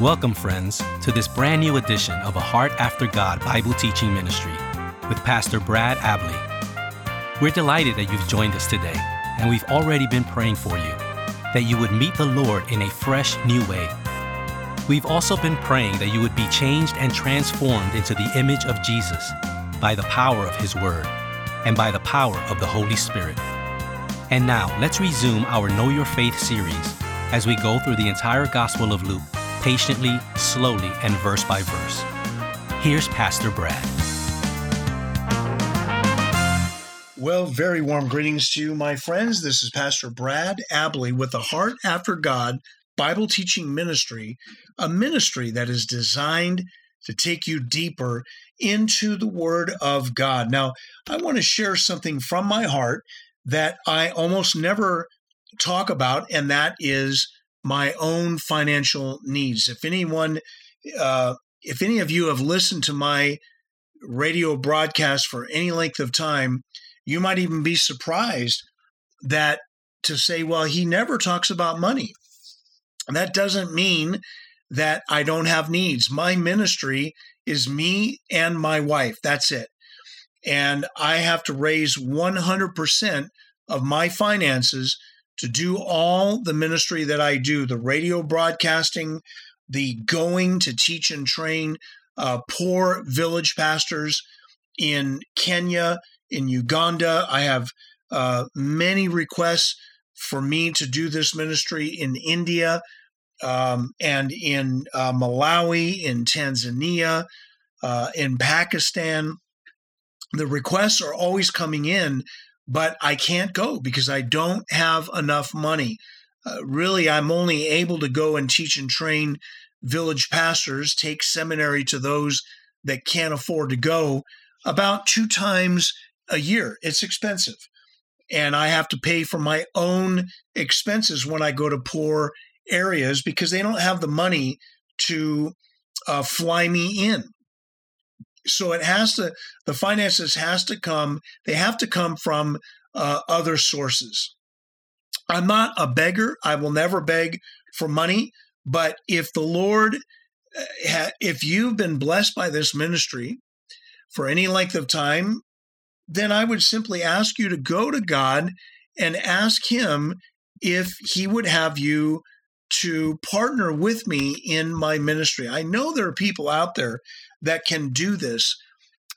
Welcome, friends, to this brand new edition of A Heart After God Bible Teaching Ministry with Pastor Brad Abley. We're delighted that you've joined us today, and we've already been praying for you that you would meet the Lord in a fresh, new way. We've also been praying that you would be changed and transformed into the image of Jesus by the power of His Word and by the power of the Holy Spirit. And now, let's resume our Know Your Faith series as we go through the entire Gospel of Luke patiently, slowly, and verse by verse. Here's Pastor Brad. Well, very warm greetings to you, my friends. This is Pastor Brad Abley with the Heart After God Bible Teaching Ministry, a ministry that is designed to take you deeper into the Word of God. Now, I want to share something from my heart that I almost never talk about, and that is my own financial needs. If anyone, uh, if any of you have listened to my radio broadcast for any length of time, you might even be surprised that to say, well, he never talks about money. That doesn't mean that I don't have needs. My ministry is me and my wife. That's it. And I have to raise 100% of my finances to do all the ministry that I do the radio broadcasting, the going to teach and train uh, poor village pastors in Kenya, in Uganda. I have uh, many requests for me to do this ministry in India um, and in uh, Malawi, in Tanzania, uh, in Pakistan. The requests are always coming in but I can't go because I don't have enough money. Uh, really, I'm only able to go and teach and train village pastors, take seminary to those that can't afford to go about two times a year. It's expensive. And I have to pay for my own expenses when I go to poor areas because they don't have the money to uh, fly me in so it has to the finances has to come they have to come from uh, other sources i'm not a beggar i will never beg for money but if the lord uh, if you've been blessed by this ministry for any length of time then i would simply ask you to go to god and ask him if he would have you to partner with me in my ministry. I know there are people out there that can do this.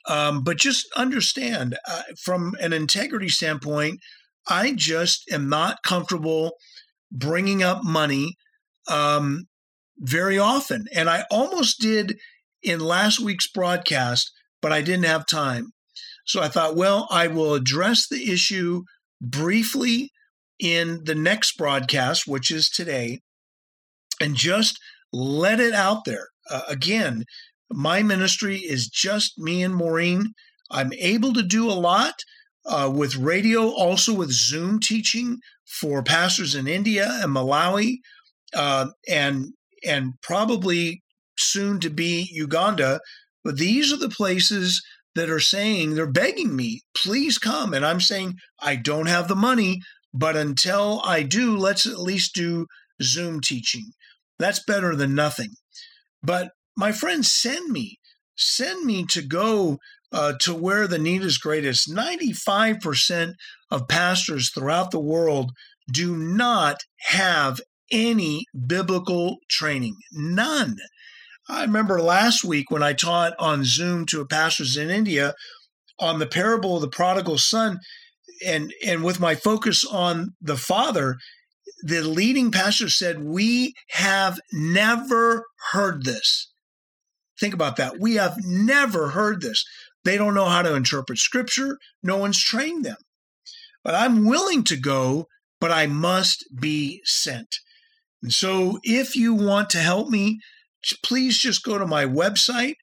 Um, but just understand uh, from an integrity standpoint, I just am not comfortable bringing up money um, very often. And I almost did in last week's broadcast, but I didn't have time. So I thought, well, I will address the issue briefly in the next broadcast, which is today, and just let it out there. Uh, again, my ministry is just me and Maureen. I'm able to do a lot uh, with radio, also with Zoom teaching for pastors in India and Malawi, uh, and and probably soon to be Uganda. But these are the places that are saying they're begging me, please come. And I'm saying I don't have the money, but until I do, let's at least do Zoom teaching. That's better than nothing. But my friends, send me, send me to go uh, to where the need is greatest. 95% of pastors throughout the world do not have any biblical training, none. I remember last week when I taught on Zoom to pastors in India on the parable of the prodigal son, and and with my focus on the father, the leading pastor said, "We have never heard this." Think about that. We have never heard this. They don't know how to interpret scripture. No one's trained them. But I'm willing to go, but I must be sent. And so if you want to help me, please just go to my website.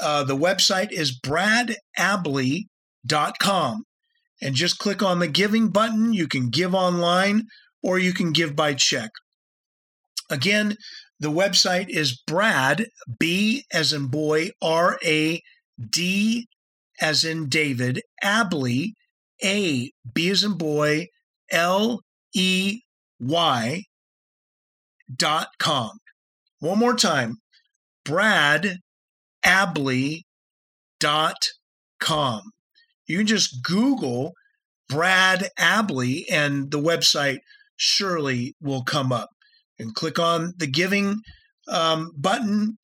Uh, the website is bradabley.com and just click on the giving button. You can give online or you can give by check. Again, the website is Brad, B as in boy, R A D as in David, Abley, A, B as in boy, L E Y dot com. One more time Brad Abley dot com. You can just Google Brad Abley and the website surely will come up. And click on the giving um, button.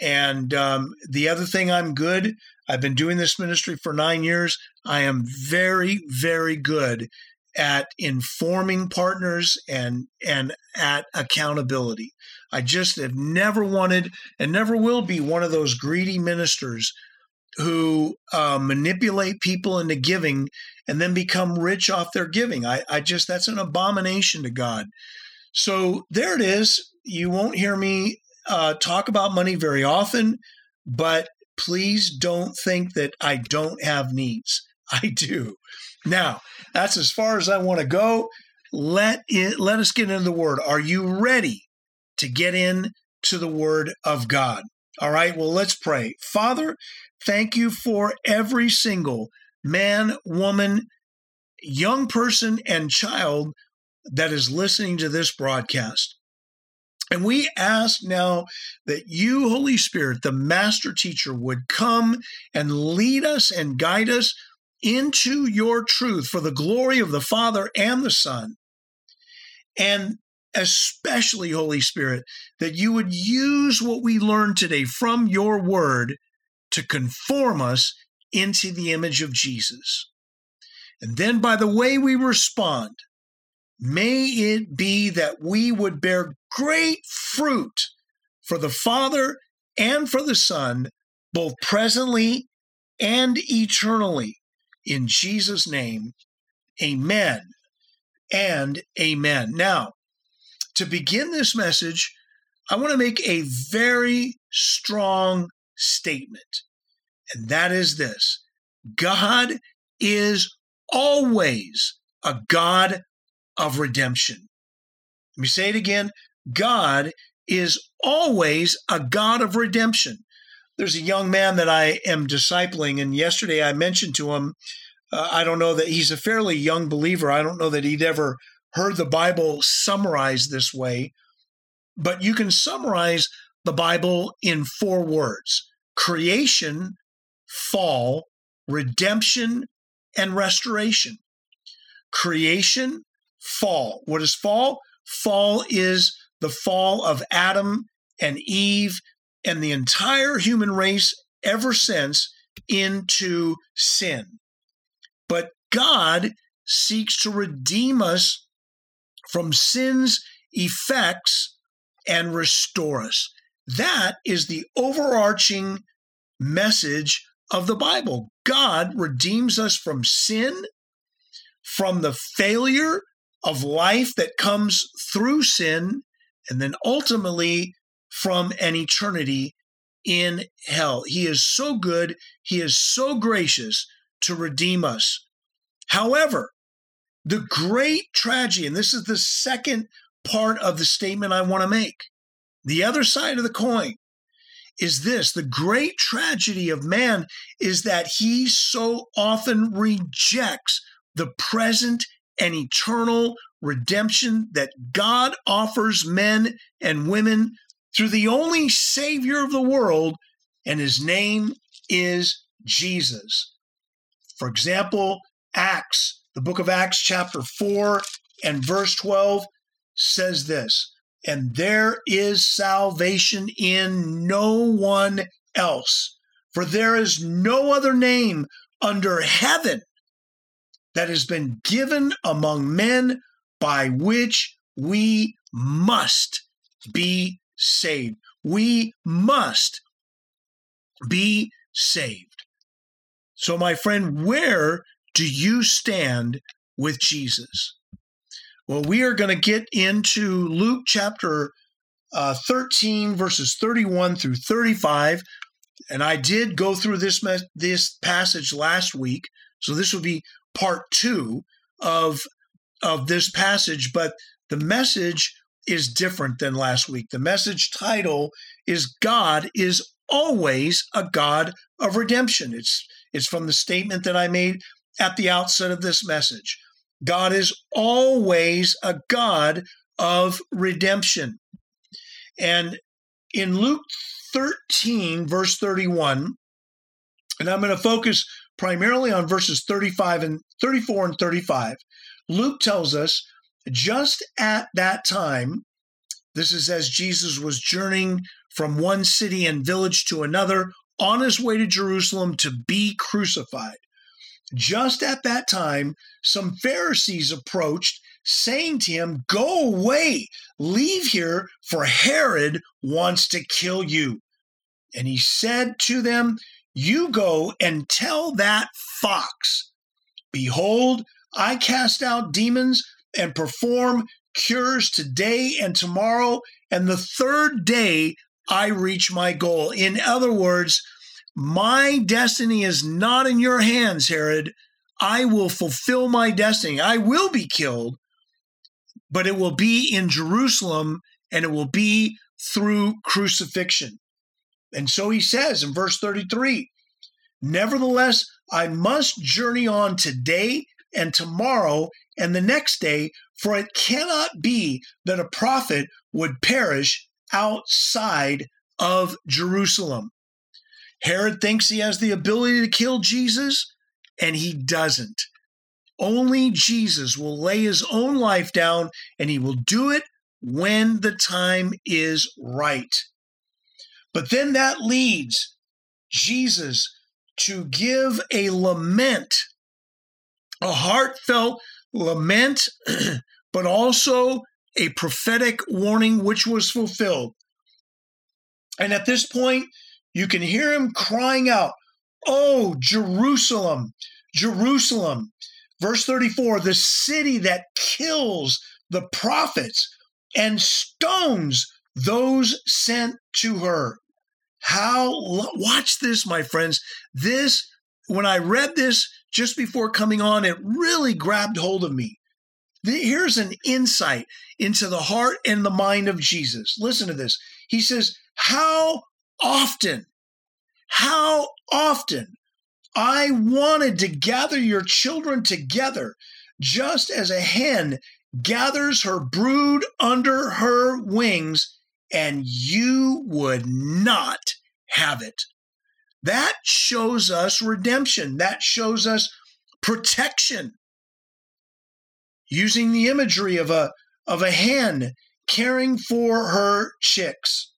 And um, the other thing, I'm good. I've been doing this ministry for nine years. I am very, very good at informing partners and and at accountability. I just have never wanted and never will be one of those greedy ministers who uh, manipulate people into giving and then become rich off their giving. I, I just that's an abomination to God. So there it is. You won't hear me uh, talk about money very often, but please don't think that I don't have needs. I do. Now, that's as far as I want to go. Let it, let us get into the word. Are you ready to get in to the word of God? All right, well, let's pray. Father, thank you for every single man, woman, young person, and child that is listening to this broadcast. And we ask now that you, Holy Spirit, the master teacher, would come and lead us and guide us into your truth for the glory of the Father and the Son. And especially, Holy Spirit, that you would use what we learned today from your word to conform us into the image of Jesus. And then by the way we respond, may it be that we would bear great fruit for the Father and for the Son, both presently and eternally. In Jesus' name, amen and amen. Now, to begin this message, I want to make a very strong statement, and that is this God is always a God of redemption. Let me say it again God is always a God of redemption. There's a young man that I am discipling, and yesterday I mentioned to him, uh, I don't know that he's a fairly young believer. I don't know that he'd ever heard the Bible summarized this way, but you can summarize the Bible in four words creation, fall, redemption, and restoration. Creation, fall. What is fall? Fall is the fall of Adam and Eve and the entire human race ever since into sin. But God seeks to redeem us from sin's effects and restore us. That is the overarching message of the Bible. God redeems us from sin, from the failure of life that comes through sin, and then ultimately from an eternity in hell. He is so good, He is so gracious to redeem us. However, the great tragedy, and this is the second part of the statement I want to make, the other side of the coin is this the great tragedy of man is that he so often rejects the present and eternal redemption that God offers men and women through the only Savior of the world, and his name is Jesus. For example, Acts, the book of Acts, chapter 4 and verse 12 says this And there is salvation in no one else, for there is no other name under heaven that has been given among men by which we must be saved. We must be saved. So, my friend, where do you stand with Jesus? Well, we are going to get into Luke chapter uh, 13, verses 31 through 35. And I did go through this, this passage last week. So this will be part two of, of this passage. But the message is different than last week. The message title is God is always a God of redemption. It's it's from the statement that I made at the outset of this message. God is always a God of redemption. And in Luke 13, verse 31, and I'm going to focus primarily on verses 35 and 34 and 35. Luke tells us just at that time, this is as Jesus was journeying from one city and village to another on his way to Jerusalem to be crucified. Just at that time, some Pharisees approached, saying to him, Go away, leave here, for Herod wants to kill you. And he said to them, You go and tell that fox, Behold, I cast out demons and perform cures today and tomorrow, and the third day I reach my goal. In other words, my destiny is not in your hands, Herod. I will fulfill my destiny. I will be killed, but it will be in Jerusalem and it will be through crucifixion. And so he says in verse 33 Nevertheless, I must journey on today and tomorrow and the next day, for it cannot be that a prophet would perish outside of Jerusalem. Herod thinks he has the ability to kill Jesus, and he doesn't. Only Jesus will lay his own life down, and he will do it when the time is right. But then that leads Jesus to give a lament, a heartfelt lament, but also a prophetic warning which was fulfilled. And at this point, you can hear him crying out, Oh, Jerusalem, Jerusalem. Verse 34 the city that kills the prophets and stones those sent to her. How, watch this, my friends. This, when I read this just before coming on, it really grabbed hold of me. Here's an insight into the heart and the mind of Jesus. Listen to this. He says, How often, how often I wanted to gather your children together, just as a hen gathers her brood under her wings, and you would not have it. That shows us redemption. That shows us protection using the imagery of a, of a hen caring for her chicks.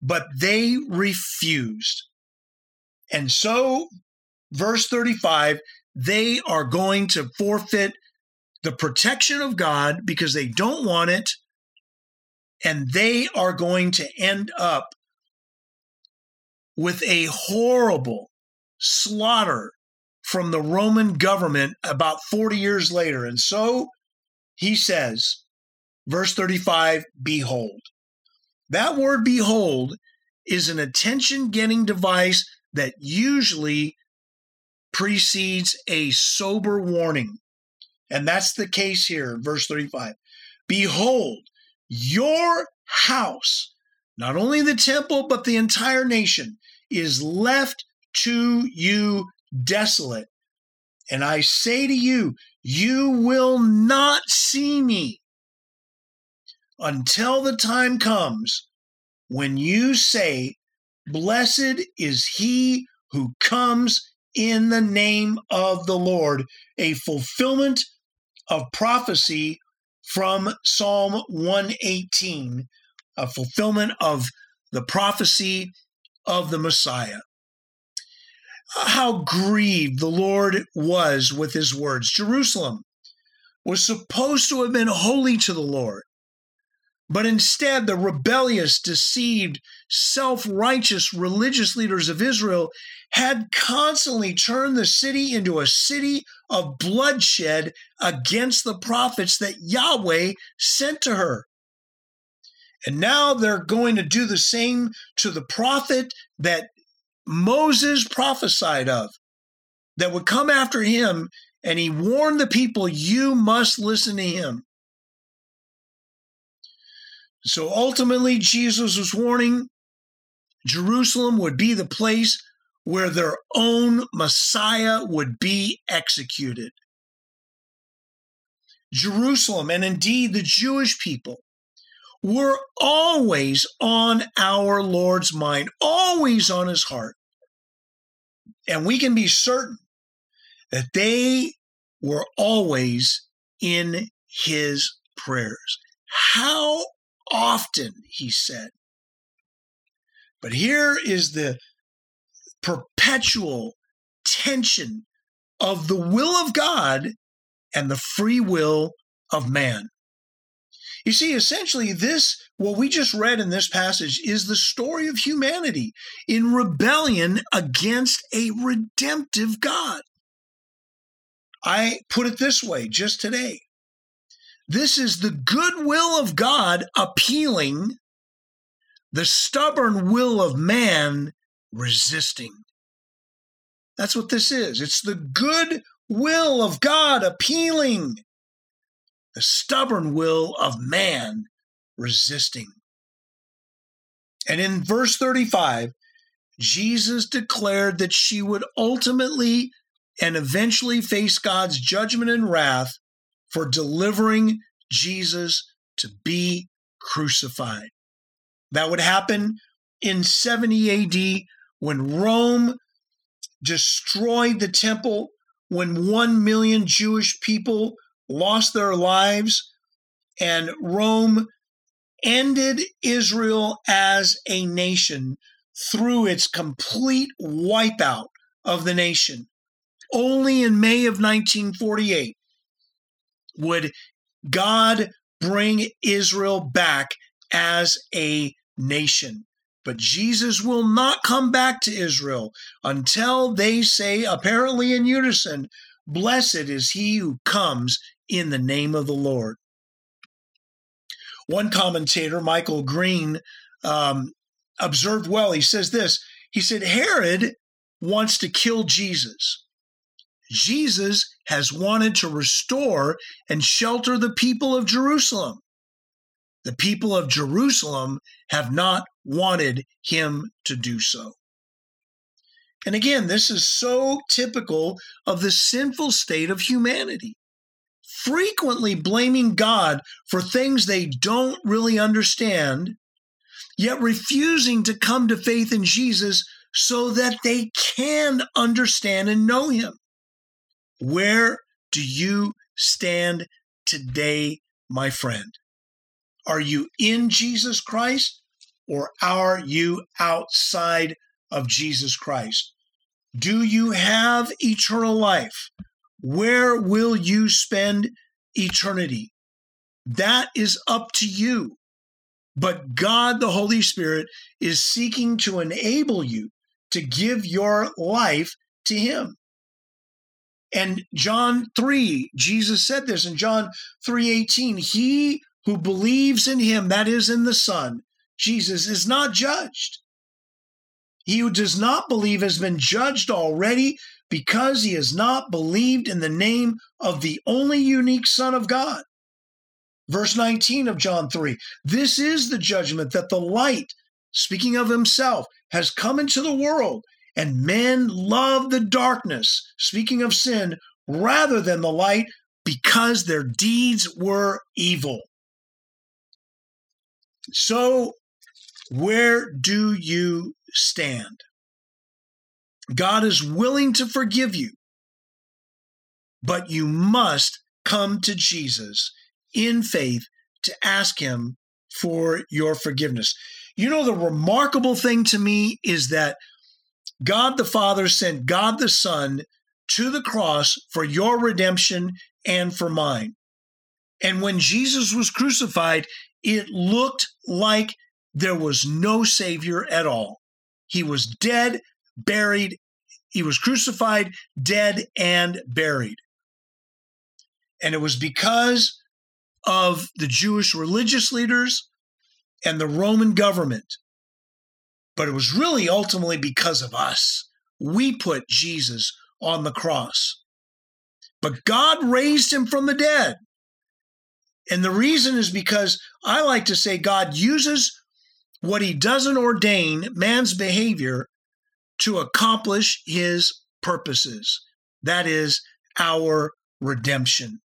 But they refused. And so, verse 35, they are going to forfeit the protection of God because they don't want it. And they are going to end up with a horrible slaughter from the Roman government about 40 years later. And so he says, verse 35, behold. That word behold is an attention getting device that usually precedes a sober warning. And that's the case here, verse 35. Behold, your house, not only the temple, but the entire nation, is left to you desolate. And I say to you, you will not see me until the time comes when you say, Blessed is he who comes in the name of the Lord, a fulfillment of prophecy from Psalm 118, a fulfillment of the prophecy of the Messiah how grieved the Lord was with his words. Jerusalem was supposed to have been holy to the Lord, but instead, the rebellious, deceived, self righteous religious leaders of Israel had constantly turned the city into a city of bloodshed against the prophets that Yahweh sent to her. And now they're going to do the same to the prophet that Moses prophesied of that would come after him, and he warned the people, You must listen to him. So ultimately, Jesus was warning Jerusalem would be the place where their own Messiah would be executed. Jerusalem, and indeed the Jewish people, were always on our Lord's mind, always on his heart. And we can be certain that they were always in his prayers. How often, he said. But here is the perpetual tension of the will of God and the free will of man. You see, essentially, this, what we just read in this passage, is the story of humanity in rebellion against a redemptive God. I put it this way just today this is the goodwill of God appealing, the stubborn will of man resisting. That's what this is. It's the good will of God appealing, the stubborn will of man resisting. And in verse 35, Jesus declared that she would ultimately and eventually face God's judgment and wrath for delivering Jesus to be crucified. That would happen in 70 AD when Rome destroyed the temple, when 1 million Jewish people lost their lives, and Rome ended Israel as a nation through its complete wipeout of the nation. Only in May of 1948 would God bring Israel back as a nation. But Jesus will not come back to Israel until they say, apparently in unison, Blessed is he who comes in the name of the Lord. One commentator, Michael Green, um, observed well. He says this He said, Herod wants to kill Jesus. Jesus has wanted to restore and shelter the people of Jerusalem. The people of Jerusalem have not wanted him to do so. And again, this is so typical of the sinful state of humanity. Frequently blaming God for things they don't really understand, yet refusing to come to faith in Jesus so that they can understand and know him. Where do you stand today, my friend? Are you in Jesus Christ or are you outside of Jesus Christ? Do you have eternal life? Where will you spend eternity? That is up to you. But God, the Holy Spirit, is seeking to enable you to give your life to Him. And John 3, Jesus said this in John 3:18, he who believes in him, that is in the Son, Jesus, is not judged. He who does not believe has been judged already because he has not believed in the name of the only unique Son of God. Verse 19 of John 3 This is the judgment that the light, speaking of himself, has come into the world, and men love the darkness, speaking of sin, rather than the light because their deeds were evil. So, where do you stand? God is willing to forgive you, but you must come to Jesus in faith to ask Him for your forgiveness. You know, the remarkable thing to me is that God the Father sent God the Son to the cross for your redemption and for mine. And when Jesus was crucified, it looked like there was no Savior at all. He was dead, buried, he was crucified, dead, and buried. And it was because of the Jewish religious leaders and the Roman government but it was really ultimately because of us. We put Jesus on the cross. But God raised him from the dead. And the reason is because I like to say God uses what he doesn't ordain, man's behavior, to accomplish his purposes. That is our redemption.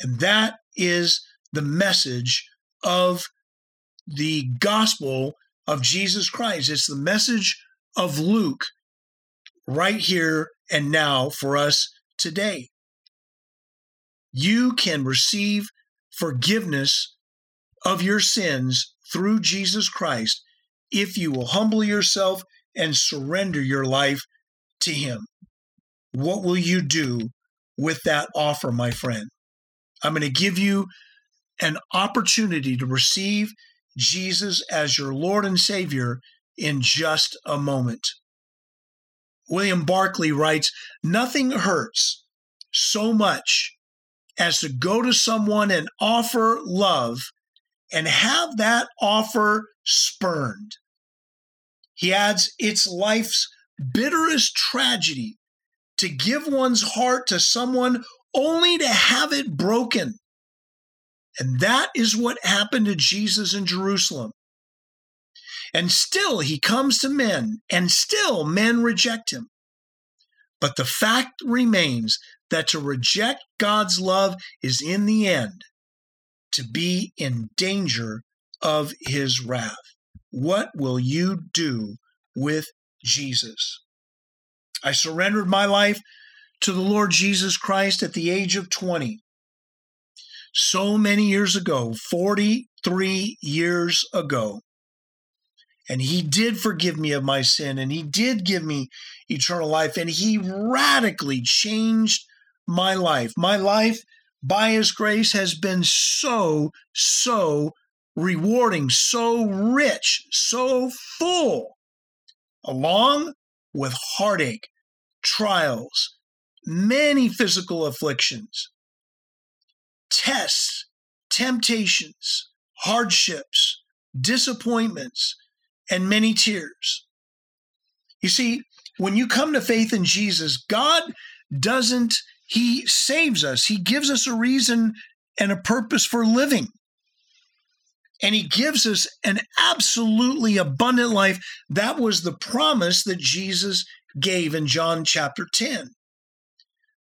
And that is the message of the gospel of Jesus Christ. It's the message of Luke right here and now for us today. You can receive forgiveness of your sins through Jesus Christ if you will humble yourself and surrender your life to Him. What will you do with that offer, my friend? I'm going to give you an opportunity to receive Jesus as your Lord and Savior in just a moment. William Barclay writes Nothing hurts so much as to go to someone and offer love and have that offer spurned. He adds, It's life's bitterest tragedy to give one's heart to someone only to have it broken. And that is what happened to Jesus in Jerusalem. And still he comes to men, and still men reject him. But the fact remains that to reject God's love is in the end to be in danger of his wrath. What will you do with Jesus? I surrendered my life to the Lord Jesus Christ at the age of 20. So many years ago, 43 years ago. And he did forgive me of my sin, and he did give me eternal life, and he radically changed my life. My life, by his grace, has been so, so rewarding, so rich, so full, along with heartache, trials, many physical afflictions, tests, temptations, hardships, disappointments, and many tears. You see, when you come to faith in Jesus, God doesn't, He saves us. He gives us a reason and a purpose for living. And He gives us an absolutely abundant life. That was the promise that Jesus gave in John chapter 10.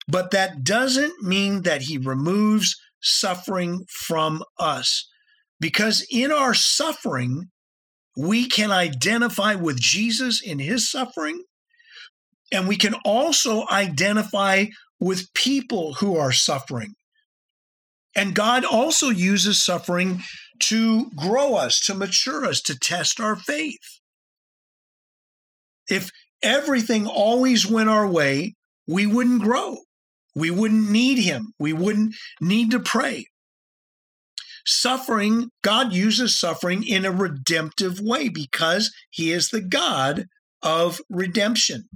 But that doesn't mean that He removes suffering from us. Because in our suffering, we can identify with Jesus in his suffering, and we can also identify with people who are suffering. And God also uses suffering to grow us, to mature us, to test our faith. If everything always went our way, we wouldn't grow. We wouldn't need Him. We wouldn't need to pray. Suffering, God uses suffering in a redemptive way because He is the God of redemption.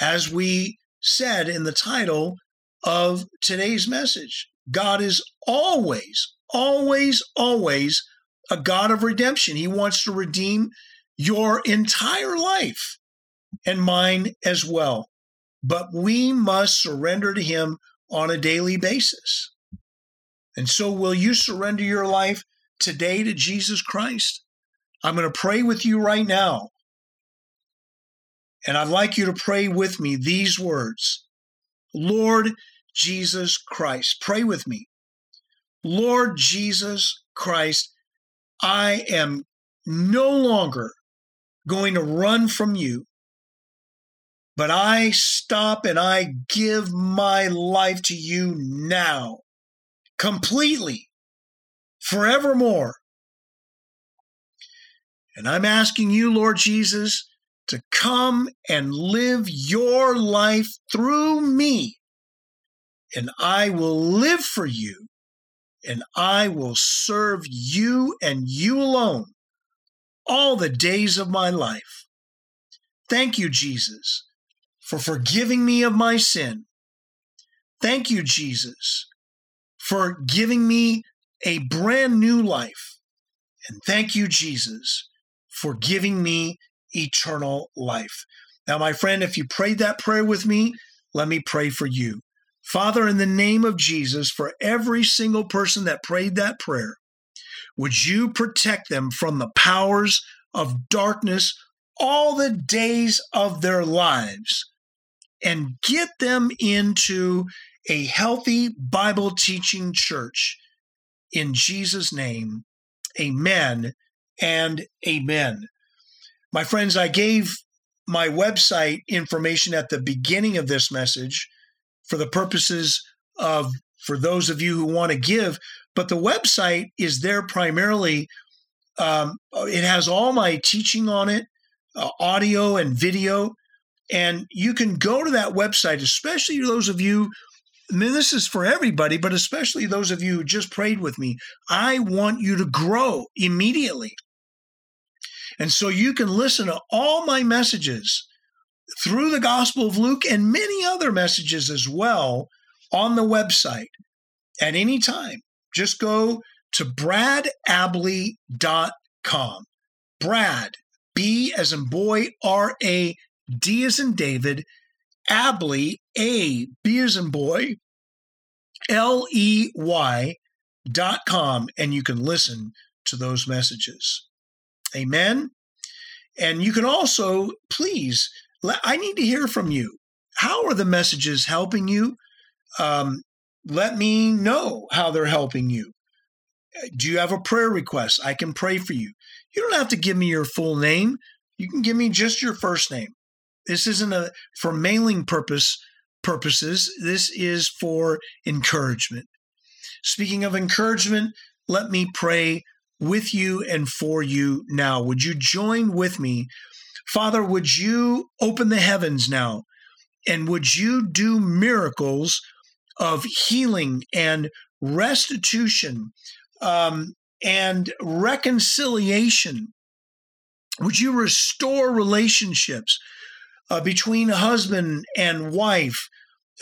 As we said in the title of today's message, God is always, always, always a God of redemption. He wants to redeem your entire life and mine as well. But we must surrender to Him on a daily basis. And so, will you surrender your life today to Jesus Christ? I'm going to pray with you right now. And I'd like you to pray with me these words Lord Jesus Christ. Pray with me. Lord Jesus Christ, I am no longer going to run from you, but I stop and I give my life to you now completely, forevermore. And I'm asking you, Lord Jesus, to come and live your life through me. And I will live for you, and I will serve you and you alone all the days of my life. Thank you, Jesus, for forgiving me of my sin. Thank you, Jesus, for giving me a brand new life. And thank you, Jesus, for giving me eternal life. Now, my friend, if you prayed that prayer with me, let me pray for you. Father, in the name of Jesus, for every single person that prayed that prayer, would you protect them from the powers of darkness all the days of their lives and get them into a healthy Bible teaching church in Jesus' name. Amen and amen. My friends, I gave my website information at the beginning of this message for the purposes of for those of you who want to give, but the website is there primarily. Um, it has all my teaching on it, uh, audio and video, and you can go to that website, especially those of you. I mean, this is for everybody, but especially those of you who just prayed with me. I want you to grow immediately. And so you can listen to all my messages through the Gospel of Luke and many other messages as well on the website at any time. Just go to bradabley.com. Brad, B as in boy, R A D is in David, Abley, A, B is in boy, L E Y dot com, and you can listen to those messages. Amen. And you can also, please, I need to hear from you. How are the messages helping you? Um, let me know how they're helping you. Do you have a prayer request? I can pray for you. You don't have to give me your full name. You can give me just your first name. This isn't a for mailing purpose purposes. This is for encouragement. Speaking of encouragement, let me pray with you and for you now. Would you join with me? Father, would you open the heavens now? And would you do miracles of healing and restitution um, and reconciliation? Would you restore relationships uh, between husband and wife,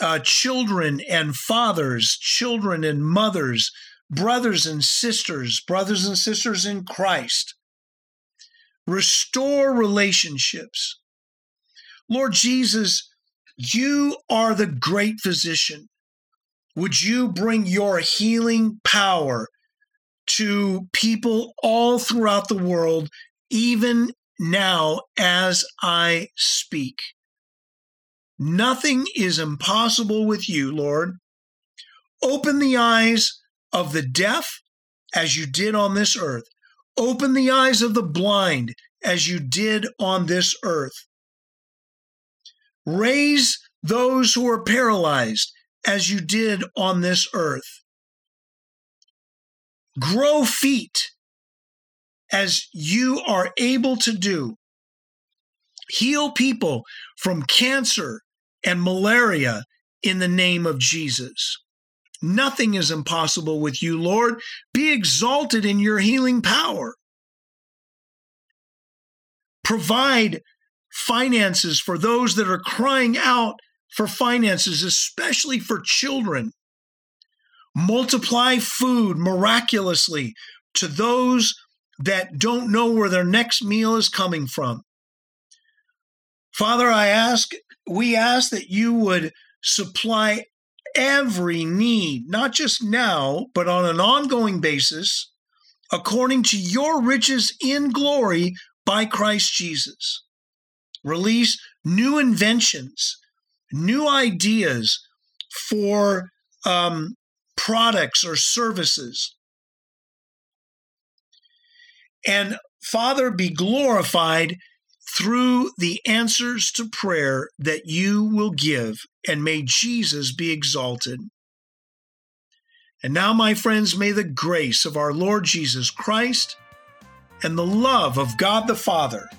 uh, children and fathers, children and mothers, brothers and sisters, brothers and sisters in Christ? Restore relationships. Lord Jesus, you are the great physician. Would you bring your healing power to people all throughout the world, even now as I speak? Nothing is impossible with you, Lord. Open the eyes of the deaf as you did on this earth. Open the eyes of the blind as you did on this earth. Raise those who are paralyzed as you did on this earth. Grow feet as you are able to do. Heal people from cancer and malaria in the name of Jesus. Nothing is impossible with you, Lord. Be exalted in your healing power. Provide finances for those that are crying out for finances, especially for children. Multiply food miraculously to those that don't know where their next meal is coming from. Father, I ask, we ask that you would supply every need, not just now, but on an ongoing basis, according to your riches in glory by Christ Jesus. Release new inventions new ideas for um, products or services. And Father, be glorified through the answers to prayer that you will give, and may Jesus be exalted. And now, my friends, may the grace of our Lord Jesus Christ and the love of God the Father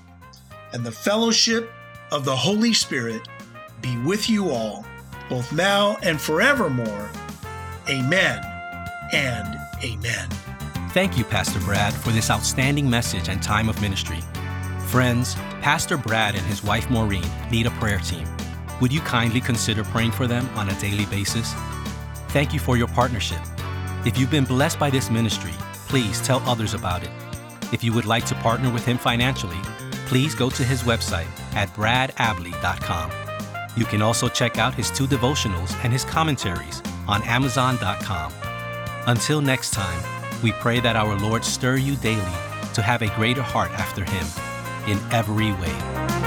and the fellowship of the Holy Spirit be with you all, both now and forevermore. Amen and amen. Thank you, Pastor Brad, for this outstanding message and time of ministry. Friends, Pastor Brad and his wife Maureen need a prayer team. Would you kindly consider praying for them on a daily basis? Thank you for your partnership. If you've been blessed by this ministry, please tell others about it. If you would like to partner with him financially, please go to his website at bradabley.com. You can also check out his two devotionals and his commentaries on Amazon.com. Until next time, we pray that our Lord stir you daily to have a greater heart after Him in every way.